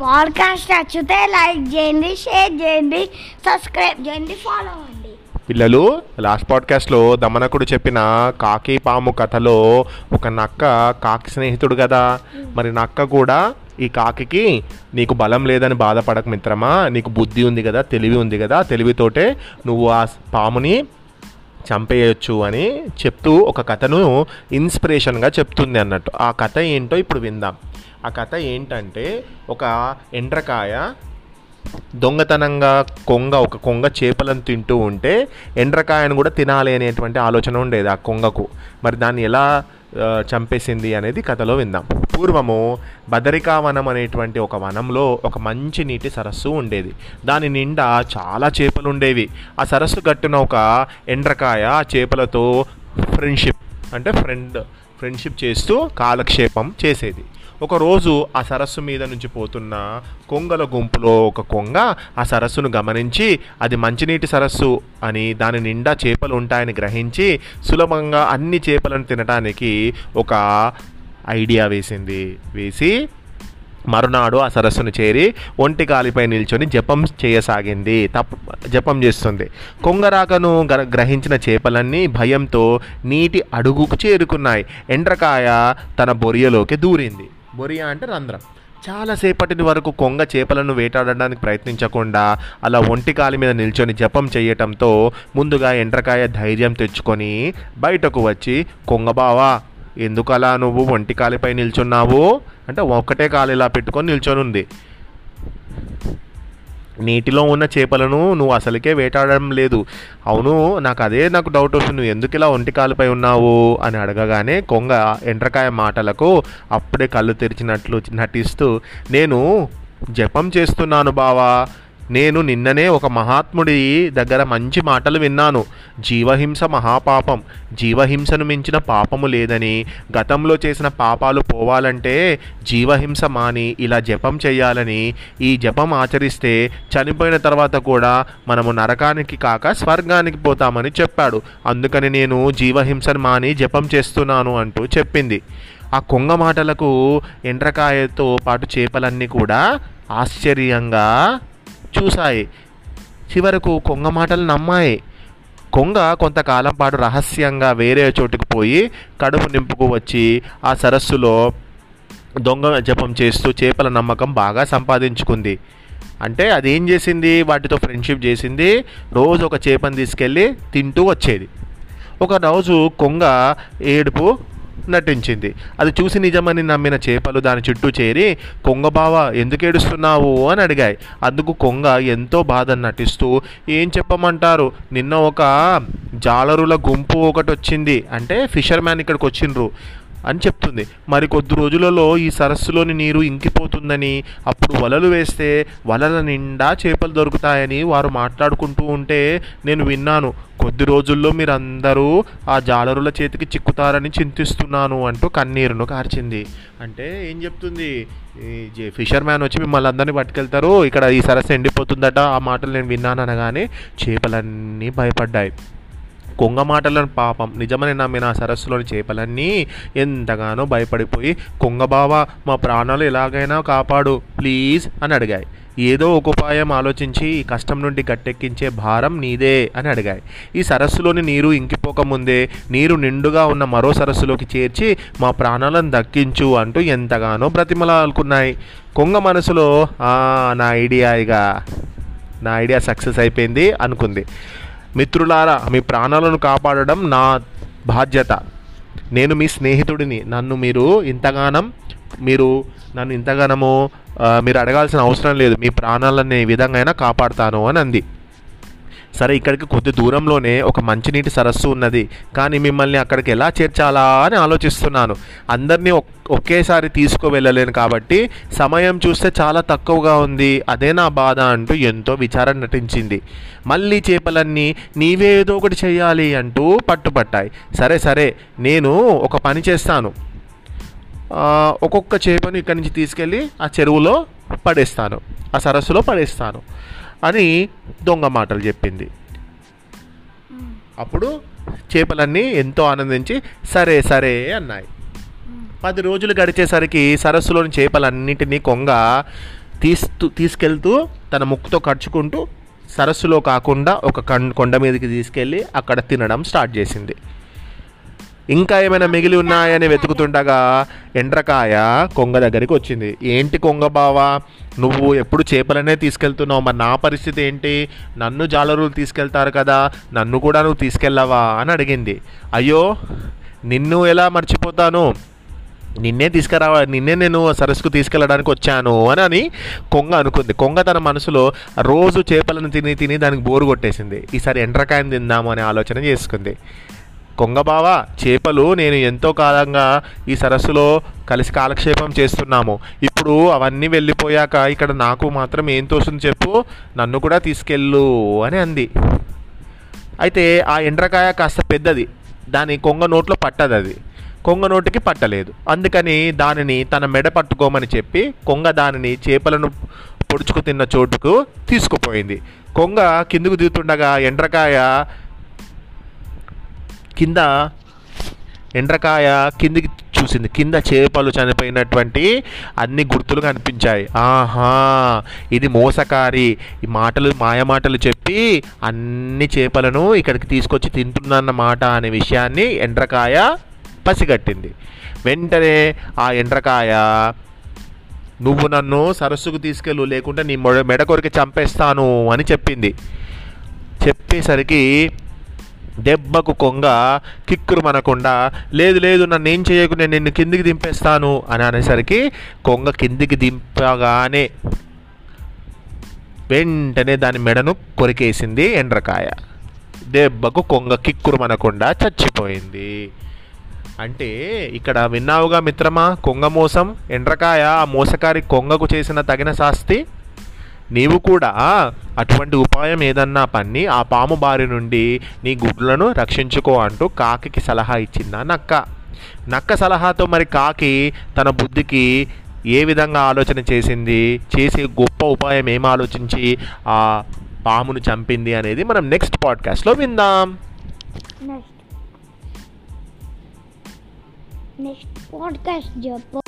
Podcast నచ్చితే like చేయండి share చేయండి సబ్స్క్రైబ్ చేయండి ఫాలో అవ్వండి పిల్లలు లాస్ట్ పాడ్కాస్ట్లో దమనకుడు చెప్పిన కాకి పాము కథలో ఒక నక్క కాకి స్నేహితుడు కదా. మరి నక్క కూడా ఈ కాకికి నీకు బలం లేదని బాధపడక మిత్రమా నీకు బుద్ధి ఉంది కదా తెలివి ఉంది కదా తెలివితోటే నువ్వు ఆ పాముని చంపేయచ్చు అని చెప్తూ ఒక కథను ఇన్స్పిరేషన్గా చెప్తుంది అన్నట్టు. ఆ కథ ఏంటో ఇప్పుడు విందాం. ఆ కథ ఏంటంటే ఒక ఎండ్రకాయ దొంగతనంగా కొంగ ఒక కొంగ చేపలను తింటూ ఉంటే ఎండ్రకాయను కూడా తినాలి అనేటువంటి ఆలోచన ఉండేది ఆ కొంగకు. మరి దాన్ని ఎలా చంపేసింది అనేది కథలో విందాం. పూర్వము బదరికావనం అనేటువంటి ఒక వనంలో ఒక మంచి నీటి సరస్సు ఉండేది. దాని నిండా చాలా చేపలు ఉండేవి. ఆ సరస్సు గట్టున ఒక ఎండ్రకాయ ఆ చేపలతో ఫ్రెండ్షిప్ అంటే ఫ్రెండ్ ఫ్రెండ్షిప్ చేస్తూ కాలక్షేపం చేసేది. ఒకరోజు ఆ సరస్సు మీద నుంచి పోతున్న కొంగల గుంపులో ఒక కొంగ ఆ సరస్సును గమనించి అది మంచినీటి సరస్సు అని దాని నిండా చేపలు ఉంటాయని గ్రహించి సులభంగా అన్ని చేపలను తినడానికి ఒక ఐడియా వేసింది. వేసి మరునాడు ఆ సరస్సును చేరి ఒంటి కాలిపై నిల్చొని జపం చేయసాగింది. తప్ప జపం చేస్తుంది. కొంగరాకను గ్ర- గ్రహించిన చేపలన్నీ భయంతో నీటి అడుగుకు చేరుకున్నాయి. ఎండ్రకాయ తన బొరియలోకి దూరింది. బొరియా అంటే రంధ్రం. చాలాసేపటి వరకు కొంగ చేపలను వేటాడడానికి ప్రయత్నించకుండా అలా ఒంటి కాలి మీద నిల్చొని జపం చేయటంతో ముందుగా ఎండ్రకాయ ధైర్యం తెచ్చుకొని బయటకు వచ్చి కొంగబావా బావా ఎందుకలా నువ్వు ఒంటి కాలిపై నిల్చున్నావు? అంటే ఒక్కటే కాలు ఇలా పెట్టుకొని నిల్చొని ఉంది నీటిలో ఉన్న చేపలను నువ్వు అసలుకే వేటాడడం లేదు. అవును నాకు అదే నాకు డౌట్ వస్తుంది. నువ్వు ఎందుకు ఇలా ఒంటి కాలుపై ఉన్నావు? అని అడగగానే కొంగ ఎండ్రకాయ మాటలకు అప్పుడే కళ్ళు తెరిచినట్లు నటిస్తూ నేను జపం చేస్తున్నాను బావా. నేను నిన్ననే ఒక మహాత్ముడి దగ్గర మంచి మాటలు విన్నాను. జీవహింస మహాపాపం. జీవహింసను మించిన పాపము లేదని. గతంలో చేసిన పాపాలు పోవాలంటే జీవహింస మాని ఇలా జపం చేయాలని. ఈ జపం ఆచరిస్తే చనిపోయిన తర్వాత కూడా మనము నరకానికి కాక స్వర్గానికి పోతామని చెప్పాడు. అందుకని నేను జీవహింసను మాని జపం చేస్తున్నాను అంటూ చెప్పింది. ఆ కొంగ మాటలకు ఎండ్రకాయతో పాటు చేపలన్నీ కూడా ఆశ్చర్యంగా చూశాయి. చివరకు కొంగ మాటలు నమ్మాయి. కొంగ కొంతకాలం పాటు రహస్యంగా వేరే చోటుకు పోయి కడుపు నింపుకు వచ్చి ఆ సరస్సులో దొంగ జపం చేస్తూ చేపల నమ్మకం బాగా సంపాదించుకుంది. అంటే అది ఏం చేసింది? వాటితో ఫ్రెండ్షిప్ చేసింది. రోజు ఒక చేపను తీసుకెళ్ళి తింటూ వచ్చేది. ఒక రోజు కొంగ ఏడుపు నటించింది. అది చూసి నిజమని నమ్మిన చేపలు దాని చుట్టూ చేరి కొంగ బావ ఎందుకు ఏడుస్తున్నావు? అని అడిగాయి. అందుకు కొంగ ఎంతో బాధ నటిస్తూ ఏం చెప్పమంటారు? నిన్న ఒక జాలరుల గుంపు ఒకటి వచ్చింది అంటే ఫిషర్ మ్యాన్ ఇక్కడికి వచ్చిండ్రు. అని చెప్తుంది. మరి కొద్ది రోజులలో ఈ సరస్సులోని నీరు ఇంకిపోతుందని అప్పుడు వలలు వేస్తే వలల నిండా చేపలు దొరుకుతాయని వారు మాట్లాడుకుంటూ ఉంటే నేను విన్నాను. కొద్ది రోజుల్లో మీరందరూ ఆ జాలరుల చేతికి చిక్కుతారని చింతిస్తున్నాను అంటూ కన్నీరును కార్చింది. అంటే ఏం చెప్తుంది? జే- ఫిషర్ మ్యాన్ వచ్చి మిమ్మల్ని అందరినీ పట్టుకెళ్తారు. ఇక్కడ ఈ సరస్సు ఎండిపోతుందట ఆ మాటలు నేను విన్నాను అనగానే చేపలన్నీ భయపడ్డాయి. కొంగ మాటలను పాపం నిజమని నమ్మిన సరస్సులోని చేపలన్నీ ఎంతగానో భయపడిపోయి కొంగ బావ మా ప్రాణాలు ఎలాగైనా కాపాడు ప్లీజ్ అని అడిగాయి. ఏదో ఒక ఉపాయం ఆలోచించి ఈ కష్టం నుండి గట్టెక్కించే భారం నీదే అని అడిగాయి. ఈ సరస్సులోని నీరు ఇంకిపోకముందే నీరు నిండుగా ఉన్న మరో సరస్సులోకి చేర్చి మా ప్రాణాలను దక్కించు అంటూ ఎంతగానో బ్రతిమలాలుకున్నాయి కొంగ మనసులో నా ఐడియా ఇక నా ఐడియా సక్సెస్ అయిపోయింది అనుకుంది. మిత్రులారా మీ ప్రాణాలను కాపాడడం నా బాధ్యత. నేను మీ స్నేహితుడిని. నన్ను మీరు ఇంతగానం మీరు నన్ను ఇంతగానము మీరు అడగాల్సిన అవసరం లేదు. మీ ప్రాణాలను ఏ విధంగా అయినా కాపాడుతాను అని అంది. సరే ఇక్కడికి కొద్ది దూరంలోనే ఒక మంచినీటి సరస్సు ఉన్నది. కానీ మిమ్మల్ని అక్కడికి ఎలా చేర్చాలా అని ఆలోచిస్తున్నాను. అందరినీ ఒక్- ఒకేసారి తీసుకువెళ్ళలేను కాబట్టి సమయం చూస్తే చాలా తక్కువగా ఉంది. అదే నా బాధ అంటూ ఎంతో విచారం నటించింది. మళ్ళీ చేపలన్నీ నీవే ఏదో ఒకటి చేయాలి అంటూ పట్టుపట్టాయి. సరే సరే నేను ఒక పని చేస్తాను. ఒక్కొక్క చేపను ఇక్కడి నుంచి తీసుకెళ్ళి ఆ చెరువులో పడేస్తాను. ఆ సరస్సులో పడేస్తాను. అని దొంగ మాటలు చెప్పింది. అప్పుడు చేపలన్నీ ఎంతో ఆనందించి సరే సరే అన్నాయి. పది రోజులు గడిచేసరికి సరస్సులోని చేపలన్నింటినీ కొంగ తీస్తూ తీసుకెళ్తూ తన ముక్కుతో కడుచుకుంటూ సరస్సులో కాకుండా ఒక కం- కొండ మీదకి తీసుకెళ్ళి అక్కడ తినడం స్టార్ట్ చేసింది. ఇంకా ఏమైనా మిగిలి ఉన్నాయని వెతుకుతుండగా ఎండ్రకాయ కొంగ దగ్గరికి వచ్చింది. ఏంటి కొంగ బావా? నువ్వు ఎప్పుడు చేపలనే తీసుకెళ్తున్నావు. మరి నా పరిస్థితి ఏంటి? నన్ను జాలరులు తీసుకెళ్తారు కదా. నన్ను కూడా నువ్వు తీసుకెళ్ళవా? అని అడిగింది. అయ్యో నిన్ను ఎలా మర్చిపోతాను? నిన్నే తీసుకురావా నిన్నే నేను సరస్సుకు తీసుకెళ్ళడానికి వచ్చాను అని అని కొంగ అనుకుంది. కొంగ తన మనసులో రోజు చేపలను తిని తిని దానికి బోరు కొట్టేసింది. ఈసారి ఎండ్రకాయని తిందాము అనే ఆలోచన చేసుకుంది. కొంగబావ చేపలు నేను ఎంతో కాలంగా ఈ సరస్సులో కలిసి కాలక్షేపం చేస్తున్నాము. ఇప్పుడు అవన్నీ వెళ్ళిపోయాక ఇక్కడ నాకు మాత్రం ఏం తోస్తుంది చెప్పు? నన్ను కూడా తీసుకెళ్ళు అని అంది. అయితే ఆ ఎండ్రకాయ కాస్త పెద్దది. దాని కొంగ నోట్లో పట్టదు అది. కొంగ నోటికి పట్టలేదు. అందుకని దానిని తన మెడ పట్టుకోమని చెప్పి కొంగ దానిని చేపలను పొడుచుకు తిన్న చోటుకు తీసుకుపోయింది. కొంగ కిందకు దిగుతుండగా ఎండ్రకాయ కింద ఎండ్రకాయ కిందికి చూసింది. కింద చేపలు చనిపోయినటువంటి అన్ని గుర్తులు కనిపించాయి. ఆహా ఇది మోసకారి. ఈ మాటలు మాయ మాటలు చెప్పి అన్ని చేపలను ఇక్కడికి తీసుకొచ్చి తింటున్నమాట అనే విషయాన్ని ఎండ్రకాయ పసిగట్టింది. వెంటనే ఆ ఎండ్రకాయ నువ్వు నన్ను సరస్సుకు తీసుకెళ్ళు లేకుంటే నీ మెడ కొరికి చంపేస్తాను అని చెప్పింది. చెప్పేసరికి దెబ్బకు కొంగ కిక్కురు మనకుండా లేదు లేదు నన్ను ఏం చేయకు నేను నిన్ను కిందికి దింపేస్తాను అని అనేసరికి కొంగ కిందికి దింపగానే వెంటనే దాని మెడను కొరికేసింది ఎండ్రకాయ. దెబ్బకు కొంగ కిక్కురు మనకుండా చచ్చిపోయింది. అంటే ఇక్కడ విన్నావుగా మిత్రమా కొంగ మోసం ఎండ్రకాయ ఆ మోసకారి కొంగకు చేసిన తగిన శాస్తి? నీవు కూడా అటువంటి ఉపాయం ఏదన్నా పన్ని ఆ పాము బారి నుండి నీ గుడ్లను రక్షించుకో అంటూ కాకి సలహా ఇచ్చిందా నక్క? నక్క సలహాతో మరి కాకి తన బుద్ధికి ఏ విధంగా ఆలోచన చేసింది? చేసే గొప్ప ఉపాయం ఏం ఆలోచించి ఆ పామును చంపింది అనేది మనం నెక్స్ట్ పాడ్కాస్ట్లో విందాం. నెక్స్ట్. నెక్స్ట్ పాడ్కాస్ట్ చెప్పు.